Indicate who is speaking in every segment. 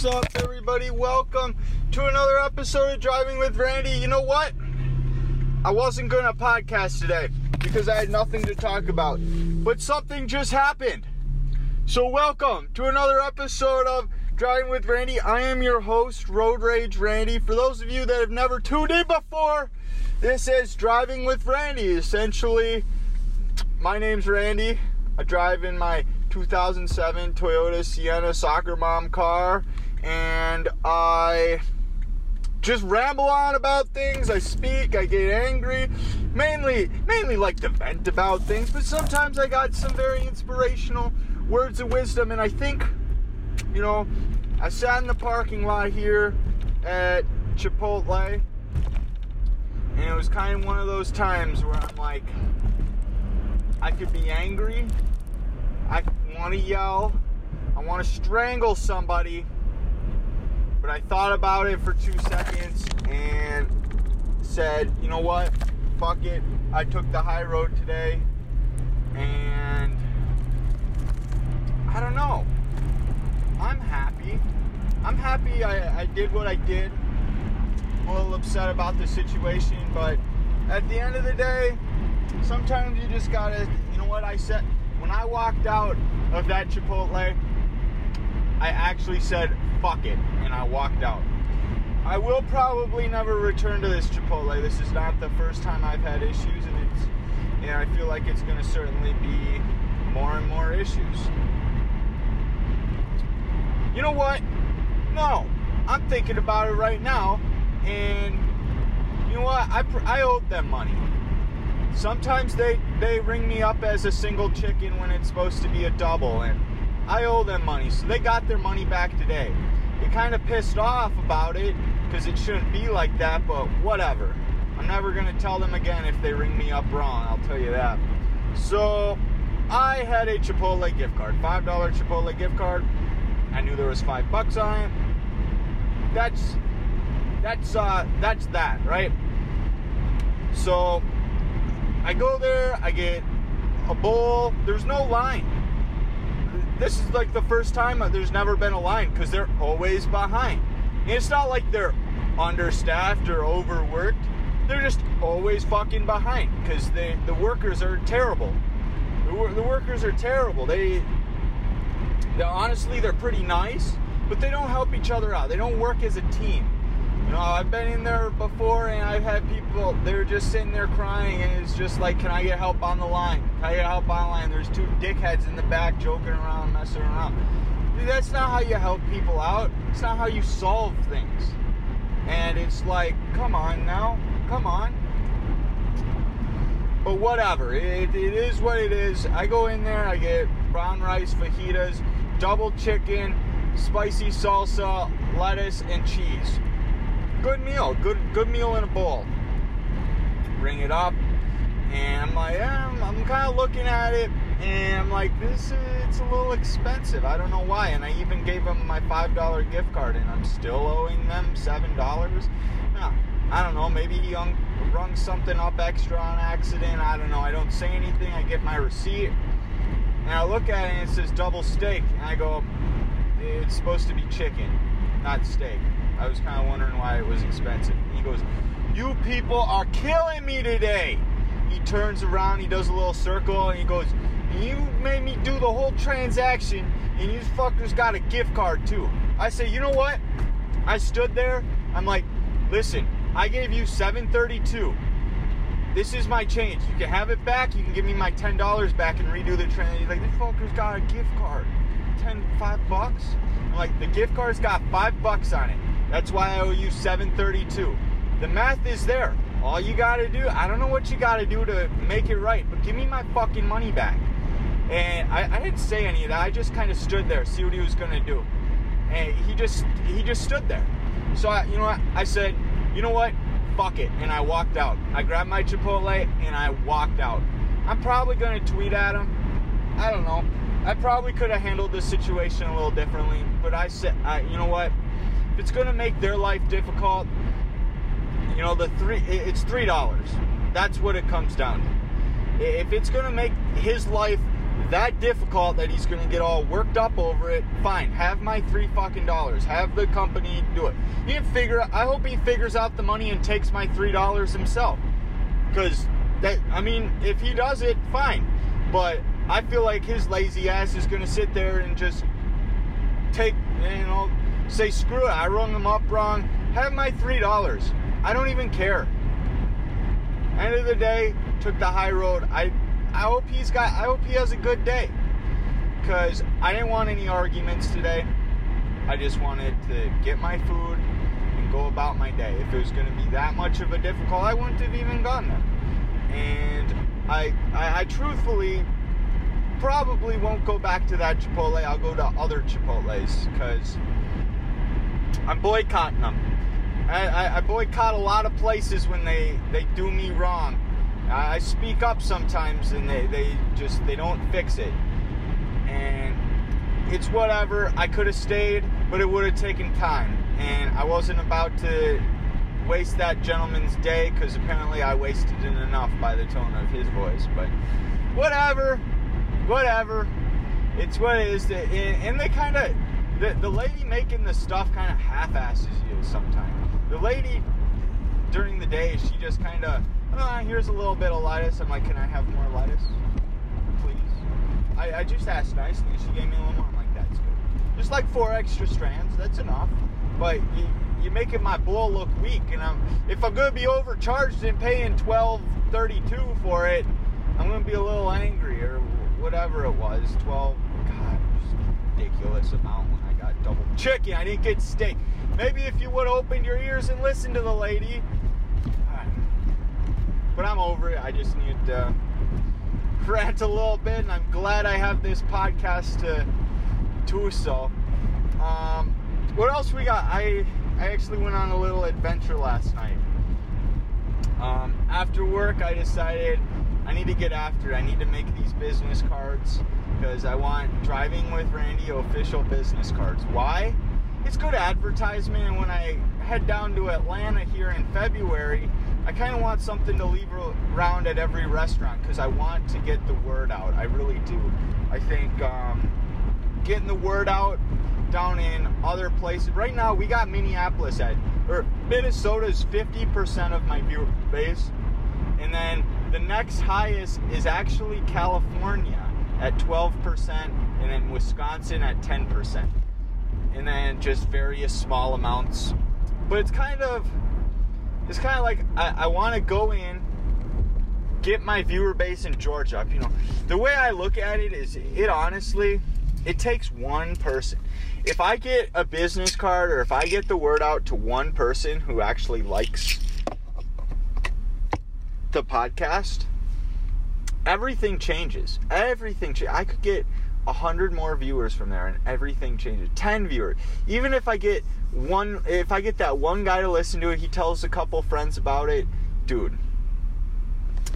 Speaker 1: is up, everybody? Welcome to another episode of Driving with Randy. You know what? I wasn't going to podcast today because I had nothing to talk about, but something just happened. So, welcome to another episode of Driving with Randy. I am your host, Road Rage Randy. For those of you that have never tuned in before, this is Driving with Randy. Essentially, my name's Randy. I drive in my 2007 Toyota Sienna soccer mom car and I just ramble on about things. I speak, I get angry, mainly mainly like to vent about things, but sometimes I got some very inspirational words of wisdom and I think you know, I sat in the parking lot here at Chipotle and it was kind of one of those times where I'm like I could be angry I want to yell. I want to strangle somebody. But I thought about it for two seconds and said, you know what? Fuck it. I took the high road today. And I don't know. I'm happy. I'm happy I, I did what I did. I'm a little upset about the situation, but at the end of the day, sometimes you just gotta, you know what I said? when I walked out of that Chipotle, I actually said, fuck it, and I walked out. I will probably never return to this Chipotle. This is not the first time I've had issues, and it's, and I feel like it's going to certainly be more and more issues. You know what? No, I'm thinking about it right now, and you know what? I, I owed them money. Sometimes they, they ring me up as a single chicken when it's supposed to be a double, and I owe them money, so they got their money back today. They kind of pissed off about it because it shouldn't be like that, but whatever. I'm never going to tell them again if they ring me up wrong, I'll tell you that. So, I had a Chipotle gift card, $5 Chipotle gift card. I knew there was 5 bucks on it. That's that's uh that's that, right? So, I go there, I get a bowl. There's no line. This is like the first time there's never been a line because they're always behind. And it's not like they're understaffed or overworked. They're just always fucking behind because they the workers are terrible. The, the workers are terrible. They, they honestly they're pretty nice, but they don't help each other out. They don't work as a team. Know, I've been in there before and I've had people, they're just sitting there crying and it's just like, can I get help on the line? Can I get help on the line? There's two dickheads in the back joking around, messing around. Dude, that's not how you help people out. It's not how you solve things. And it's like, come on now, come on. But whatever, it, it is what it is. I go in there, I get brown rice, fajitas, double chicken, spicy salsa, lettuce, and cheese good meal, good good meal in a bowl. Bring it up, and I'm like, yeah, I'm, I'm kind of looking at it, and I'm like, this is, it's a little expensive. I don't know why. And I even gave them my five dollar gift card, and I'm still owing them seven dollars. No, I don't know. Maybe he hung, rung something up extra on accident. I don't know. I don't say anything. I get my receipt, and I look at it, and it says double steak, and I go, it's supposed to be chicken, not steak. I was kind of wondering why it was expensive. He goes, You people are killing me today. He turns around, he does a little circle, and he goes, You made me do the whole transaction, and you fuckers got a gift card too. I say, You know what? I stood there, I'm like, Listen, I gave you 732. This is my change. You can have it back. You can give me my ten dollars back and redo the transaction. Like this fucker's got a gift card, ten five bucks. I'm like the gift card's got five bucks on it. That's why I owe you 732. The math is there. All you gotta do, I don't know what you gotta do to make it right, but give me my fucking money back. And I, I didn't say any of that. I just kind of stood there, see what he was gonna do. And he just he just stood there. So I, you know what? I said, you know what? Fuck it. And I walked out. I grabbed my Chipotle and I walked out. I'm probably gonna tweet at him. I don't know. I probably could have handled this situation a little differently, but I said, I, you know what? It's going to make their life difficult, you know, the three it's three dollars. That's what it comes down to. If it's going to make his life that difficult that he's gonna get all worked up over it, fine. Have my three fucking dollars. Have the company do it. He can figure. I hope he figures out the money and takes my three dollars himself. Cause that, I mean, if he does it, fine. But I feel like his lazy ass is gonna sit there and just take, you know, say screw it. I rung them up wrong. Have my three dollars. I don't even care. End of the day, took the high road. I I hope he's got I hope he has a good day. Cause I didn't want any arguments today. I just wanted to get my food and go about my day. If it was gonna be that much of a difficult, I wouldn't have even gone there. And I I, I truthfully probably won't go back to that Chipotle. I'll go to other Chipotles because I'm boycotting them. I, I, I, boycott a lot of places when they, they do me wrong. I, I speak up sometimes and they, they just they don't fix it. And it's whatever. I could have stayed, but it would have taken time. And I wasn't about to waste that gentleman's day because apparently I wasted it enough by the tone of his voice. But whatever, whatever. It's what it is. And they kind of, the, the lady making the stuff kind of half-asses you sometimes. The lady during the day, she just kind of, oh, ah, here's a little bit of lettuce. I'm like, can I have more lettuce, please? I, I just asked nicely. She gave me a little more. I'm like, that's good. Just like four extra strands, that's enough. But you, you're making my bowl look weak, and I'm if I'm gonna be overcharged and paying 12.32 for it, I'm gonna be a little angry or whatever it was. 12. God, ridiculous amount double chicken. I didn't get steak. Maybe if you would open your ears and listen to the lady. But I'm over it. I just need to rant a little bit, and I'm glad I have this podcast to do so. Um, what else we got? I I actually went on a little adventure last night. Um, after work, I decided I need to get after it. I need to make these business cards because I want driving with Randy official business cards. Why? it's good advertisement. And when I head down to Atlanta here in February, I kind of want something to leave around at every restaurant because I want to get the word out. I really do. I think um, getting the word out down in other places. Right now, we got Minneapolis at, or Minnesota is 50% of my viewer base. And then the next highest is actually California at 12%, and then Wisconsin at 10% and then just various small amounts. But it's kind of it's kind of like I, I want to go in, get my viewer base in Georgia up. You know, the way I look at it is, it honestly, it takes one person. If I get a business card or if I get the word out to one person who actually likes the podcast, everything changes. Everything changes. I could get a hundred more viewers from there and everything changes. 10 viewers. Even if i get one if i get that one guy to listen to it he tells a couple friends about it dude.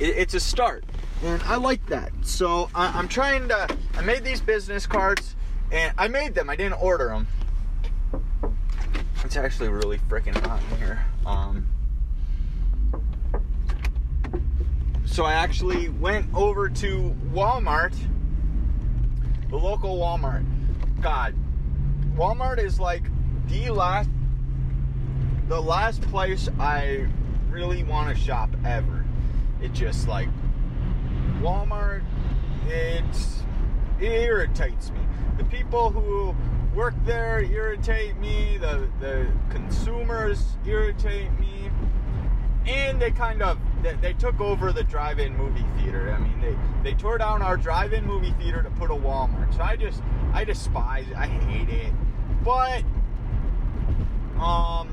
Speaker 1: It, it's a start. And i like that. So I, i'm trying to i made these business cards and i made them. I didn't order them it's actually really freaking hot in here. Um, so i actually went over to walmart the local Walmart. God, Walmart is like the last the last place I really want to shop ever. It just like Walmart it irritates me. The people who work there irritate me, the the consumers irritate me and they kind of they, they, took over the drive-in movie theater. I mean, they they tore down our drive-in movie theater to put a Walmart. So I just I despise, it. I hate it. But um,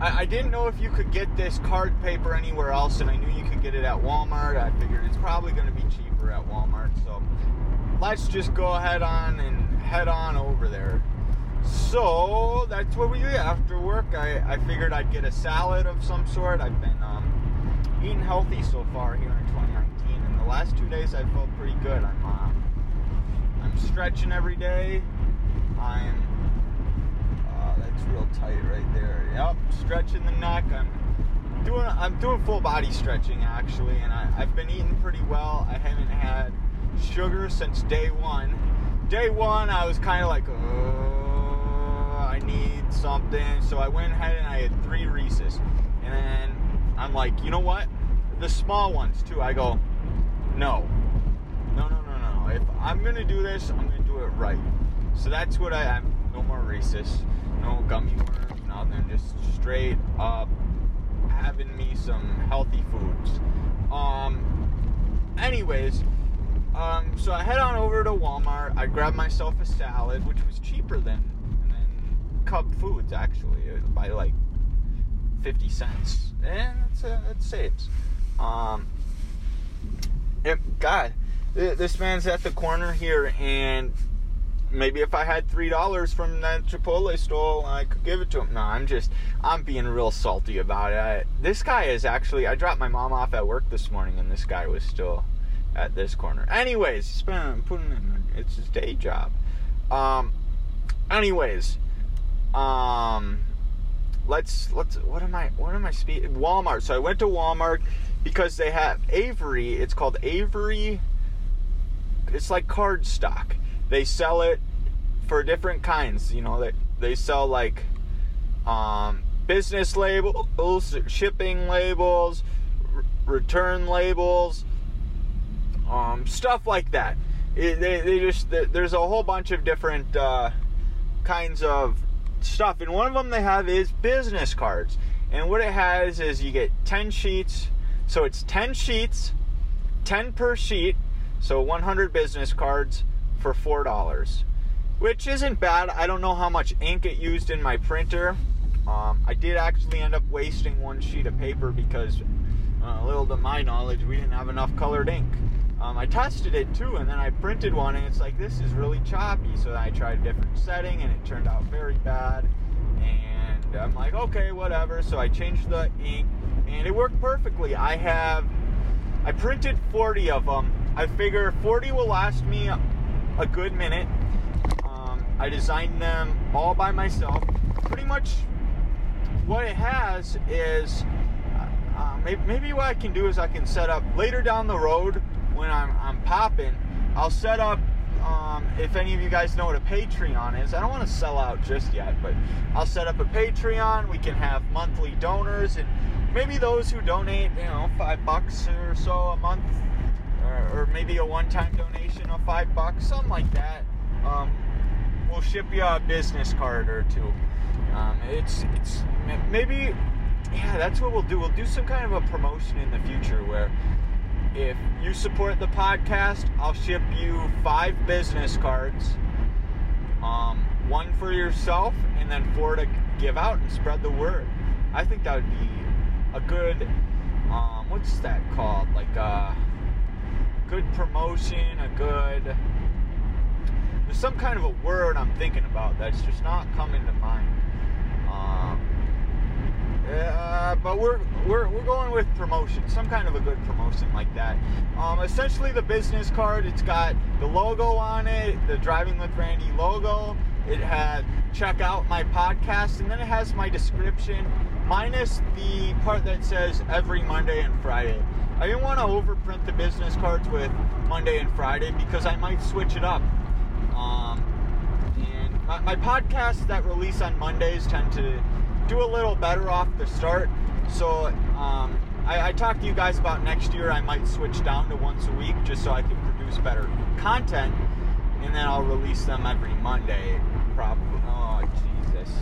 Speaker 1: I, I didn't know if you could get this card paper anywhere else, and I knew you could get it at Walmart. I figured it's probably going to be cheaper at Walmart. So let's just go ahead on and head on over there. So that's what we do after work. I, I figured I'd get a salad of some sort. I've been eating healthy so far here in 2019, and the last two days I felt pretty good. I'm uh, I'm stretching every day. I'm uh, that's real tight right there. Yep, stretching the neck. I'm doing I'm doing full body stretching actually, and I, I've been eating pretty well. I haven't had sugar since day one. Day one, I was kind of like, oh, I need something. So I went ahead and I had three Reese's. And then I'm like, you know what? The small ones too. I go, no. No, no, no, no. If I'm to do this, I'm to do it right. So that's what I am. No more Reese's. No gummy worms, nothing. Just straight up having me some healthy foods. Um, anyways, um, so I head on over to Walmart. I grab myself a salad, which was cheaper than, than Cub Foods actually, by like 50 cents, and it's, uh, it saves. Um, it, God, this man's at the corner here, and maybe if I had three dollars from that Chipotle stall, I could give it to him. No, I'm just I'm being real salty about it. This guy is actually I dropped my mom off at work this morning, and this guy was still at this corner. Anyways, he's been putting in it's his day job. Um, anyways, um, let's let's what am I what am I speaking? Walmart. So I went to Walmart because they have Avery. It's called Avery. It's like card stock they sell it for different kinds. You know, they they sell like um, business labels, shipping labels, r- return labels, um, stuff like that. It, they, they just there's a whole bunch of different uh, kinds of stuff, and one of them they have is business cards. And what it has is you get 10 sheets, so it's 10 sheets, 10 per sheet, so 100 business cards for $4, which isn't bad. I don't know how much ink it used in my printer. Um, I did actually end up wasting one sheet of paper because, uh, little to my knowledge, we didn't have enough colored ink. Um, I tested it too, and then I printed one, and it's like this is really choppy. So I tried a different setting, and it turned out very bad. And I'm like, okay, whatever. So I changed the ink, and it worked perfectly. I have, I printed 40 of them. I figure 40 will last me a good minute. Um, I designed them all by myself. Pretty much what it has is uh, maybe, maybe, what I can do is I can set up later down the road when I'm, I'm popping, I'll set up. Um, if any of you guys know what a Patreon is, I don't want to sell out just yet, but I'll set up a Patreon. We can have monthly donors, and maybe those who donate, you know, five bucks or so a month or, or maybe a one-time donation of five bucks, something like that. Um, we'll ship you a business card or two. Um, it's it's maybe yeah, that's what we'll do. We'll do some kind of a promotion in the future where if you support the podcast, I'll ship you five business cards. Um, one for yourself and then four to give out and spread the word. I think that would be a good um, what's that called? Like a good promotion, a good. There's some kind of a word I'm thinking about that's just not coming to mind. Um, yeah, but we're, we're we're going with promotion, some kind of a good promotion like that. Um, essentially, the business card, it's got the logo on it, the Driving with Randy logo. It had check out my podcast, and then it has my description, minus the part that says every Monday and Friday. I didn't want to overprint the business cards with Monday and Friday because I might switch it up. Um, and my, my, podcasts that release on Mondays tend to do a little better off the start. So um, I, I talked to you guys about next year. I might switch down to once a week just so I can produce better content, and then I'll release them every Monday. Probably. Oh Jesus,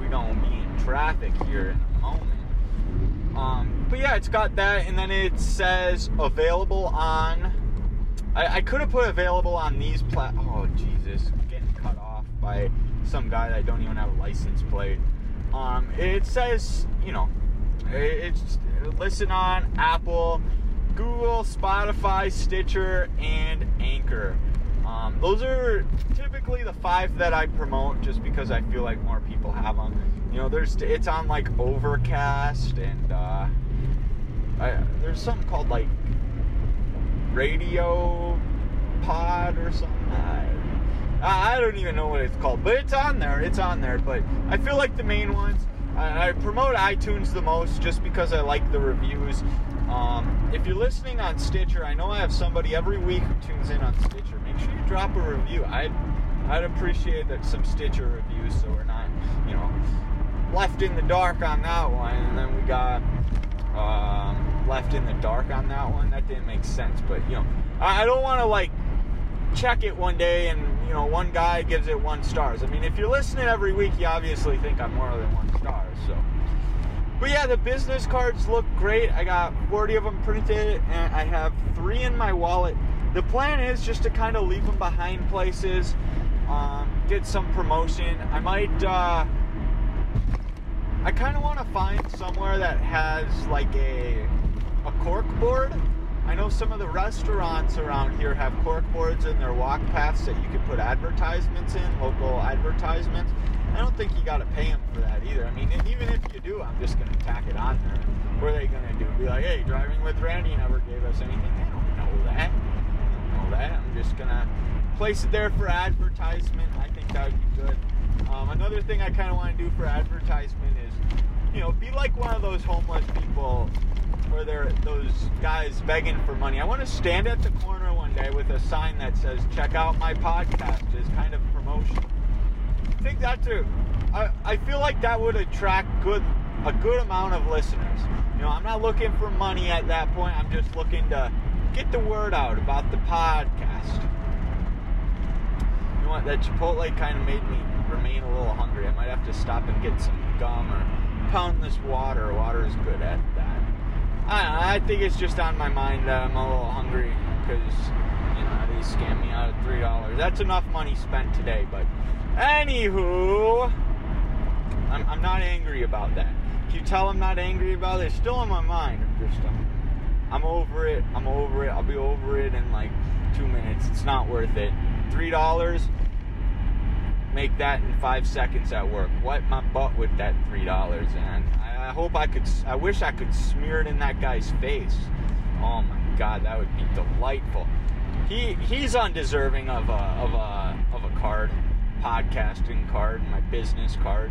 Speaker 1: we gonna be in traffic here in a moment. Um, but yeah, it's got that, and then it says available on. I, I could have put available on these plat. Oh Jesus, getting cut off by some guy that I don't even have a license plate. Um, it says you know, it's listen on Apple, Google, Spotify, Stitcher, and Anchor. Um, those are typically the five that I promote just because I feel like more people have them. You know, there's it's on like Overcast and uh, I, there's something called like Radio Pod or something. I, I don't even know what it's called, but it's on there. It's on there. But I feel like the main ones. I, promote iTunes the most just because I like the reviews. Um, if you're listening on Stitcher, I know I have somebody every week who tunes in on Stitcher. Make sure you drop a review. I'd I'd appreciate that some Stitcher reviews, so we're not, you know, left in the dark on that one. And then we got um, left in the dark on that one. That didn't make sense, but you know, I, I don't want to like check it one day and you know one guy gives it one stars. I mean, if you're listening every week, you obviously think I'm more than one star. So, but yeah, the business cards look great. I got 40 of them printed, and I have three in my wallet. The plan is just to kind of leave them behind places, um, get some promotion. I might. Uh, I kind of want to find somewhere that has like a a cork board I know some of the restaurants around here have cork boards in their walk paths that you can put advertisements in, local advertisements. I don't think you got to pay them for that either. I mean, even if you do, I'm just going to tack it on there. What are they going to do? Be like, hey, driving with Randy never gave us anything. They don't know that. They don't know that. I'm just going to place it there for advertisement. I think that would be good. Um, another thing I kind of want to do for advertisement is, you know, be like one of those homeless people where they're those guys begging for money. I want to stand at the corner one day with a sign that says "Check out my podcast" as kind of promotion. I think. I, I feel like that would attract good a good amount of listeners. You know, I'm not looking for money at that point. I'm just looking to get the word out about the podcast. You know what? That Chipotle kind of made me remain a little hungry. I might have to stop and get some gum or pound this water. Water is good at that. I, I think it's just on my mind that I'm a little hungry because you know they scammed me out of three dollars. That's enough money spent today. But anywho, I'm, I'm not angry about that. You tell I'm not angry about it, it's still on my mind. I'm just um, I'm over it. I'm over it. I'll be over it in like two minutes. It's not worth it. Three dollars. Make that in five seconds at work. Wipe my butt with that three dollars, and I hope I could. I wish I could smear it in that guy's face. Oh my God, that would be delightful. He he's undeserving of a of a of a card, podcasting card, my business card.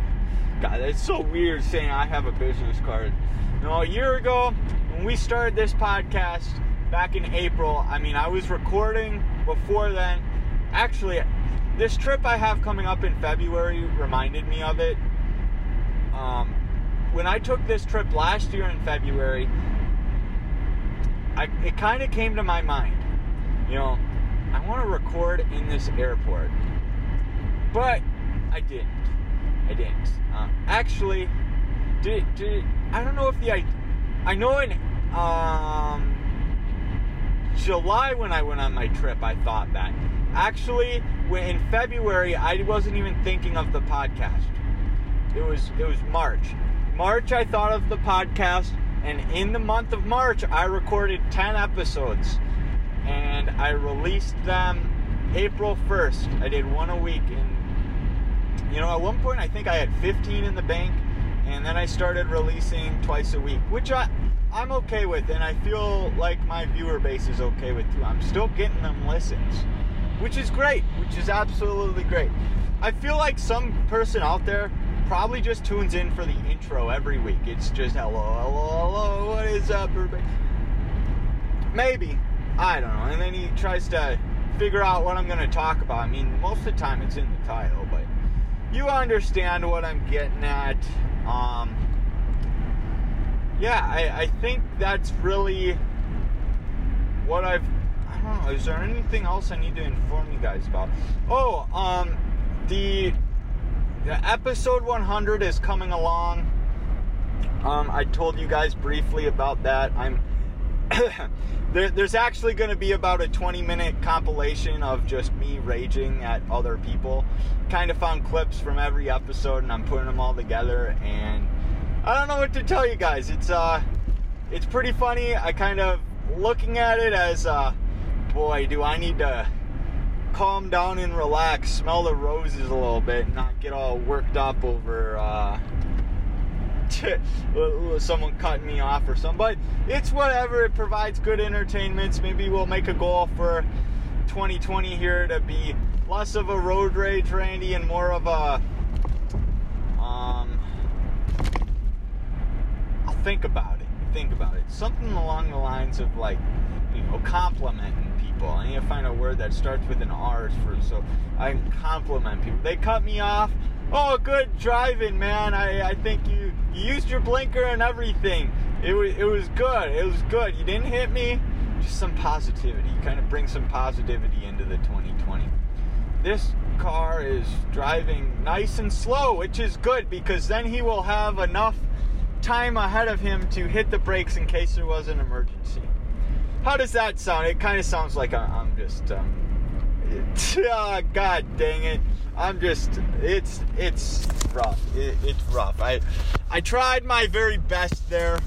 Speaker 1: God, it's so weird saying I have a business card. You know, a year ago when we started this podcast back in April, I mean, I was recording before then. Actually, this trip I have coming up in February reminded me of it. Um, when I took this trip last year in February, I, it kind of came to my mind, you know, I want to record in this airport, but I didn't. I didn't. Uh, actually, did, did I don't know if the I, I know in um, July when I went on my trip, I thought that. Actually, when in February, I wasn't even thinking of the podcast. It was it was March. March, I thought of the podcast, and in the month of March, I recorded 10 episodes and I released them April 1st. I did one a week. And, you know, at one point, I think I had 15 in the bank, and then I started releasing twice a week, which I, I'm okay with, and I feel like my viewer base is okay with too. I'm still getting them listens, which is great, which is absolutely great. I feel like some person out there probably just tunes in for the intro every week. It's just hello, hello, hello, what is up, everybody? Maybe. I don't know. And then he tries to figure out what I'm going to talk about. I mean, most of the time it's in the title, but you understand what I'm getting at. Um, yeah, I, I think that's really what I've. I don't know. Is there anything else I need to inform you guys about? Oh, um, the the episode 100 is coming along. Um, I told you guys briefly about that. I'm there, there's actually going to be about a 20 minute compilation of just me raging at other people. Kind of found clips from every episode, and I'm putting them all together. And I don't know what to tell you guys. It's uh, it's pretty funny. I kind of looking at it as uh, boy, do I need to calm down and relax, smell the roses a little bit, not get all worked up over uh, someone cutting me off or something. But it's whatever. It provides good entertainments. Maybe we'll make a goal for 2020 here to be less of a road rage, Randy, and more of a. Um, I'll think about it. think about it. Something along the lines of like, you know, complimenting people. I need to find a word that starts with an R for so I can compliment people. They cut me off. Oh, good driving, man. I, I think you, you used your blinker and everything. It was it was good. It was good. You didn't hit me. Just some positivity. You kind of bring some positivity into the 2020. This car is driving nice and slow, which is good because then he will have enough time ahead of him to hit the brakes in case there was an emergency. How does that sound? It kind of sounds like I'm just, um, it, oh, God dang it. I'm just, it's, it's rough. It, it's rough. I, I tried my very best there.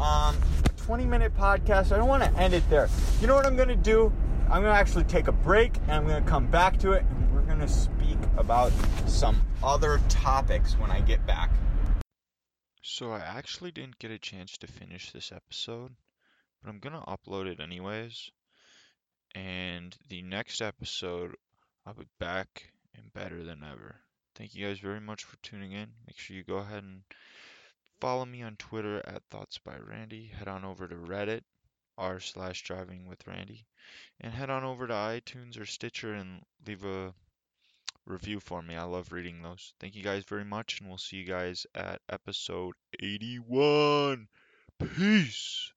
Speaker 1: Um, 20 minute podcast. I don't want to end it there. You know what I'm to do? I'm to actually take a break and I'm to come back to it and we're to speak about some other topics when I get back.
Speaker 2: So I actually didn't get a chance to finish this episode, but I'm gonna upload it anyways. And the next episode, I'll be back and better than ever. Thank you guys very much for tuning in. Make sure you go ahead and follow me on Twitter at Thoughts by Randy. Head on over to Reddit r slash driving with Randy, and head on over to iTunes or Stitcher and leave a review for me. I love reading those. Thank you guys very much, and we'll see you guys at episode 81. Peace.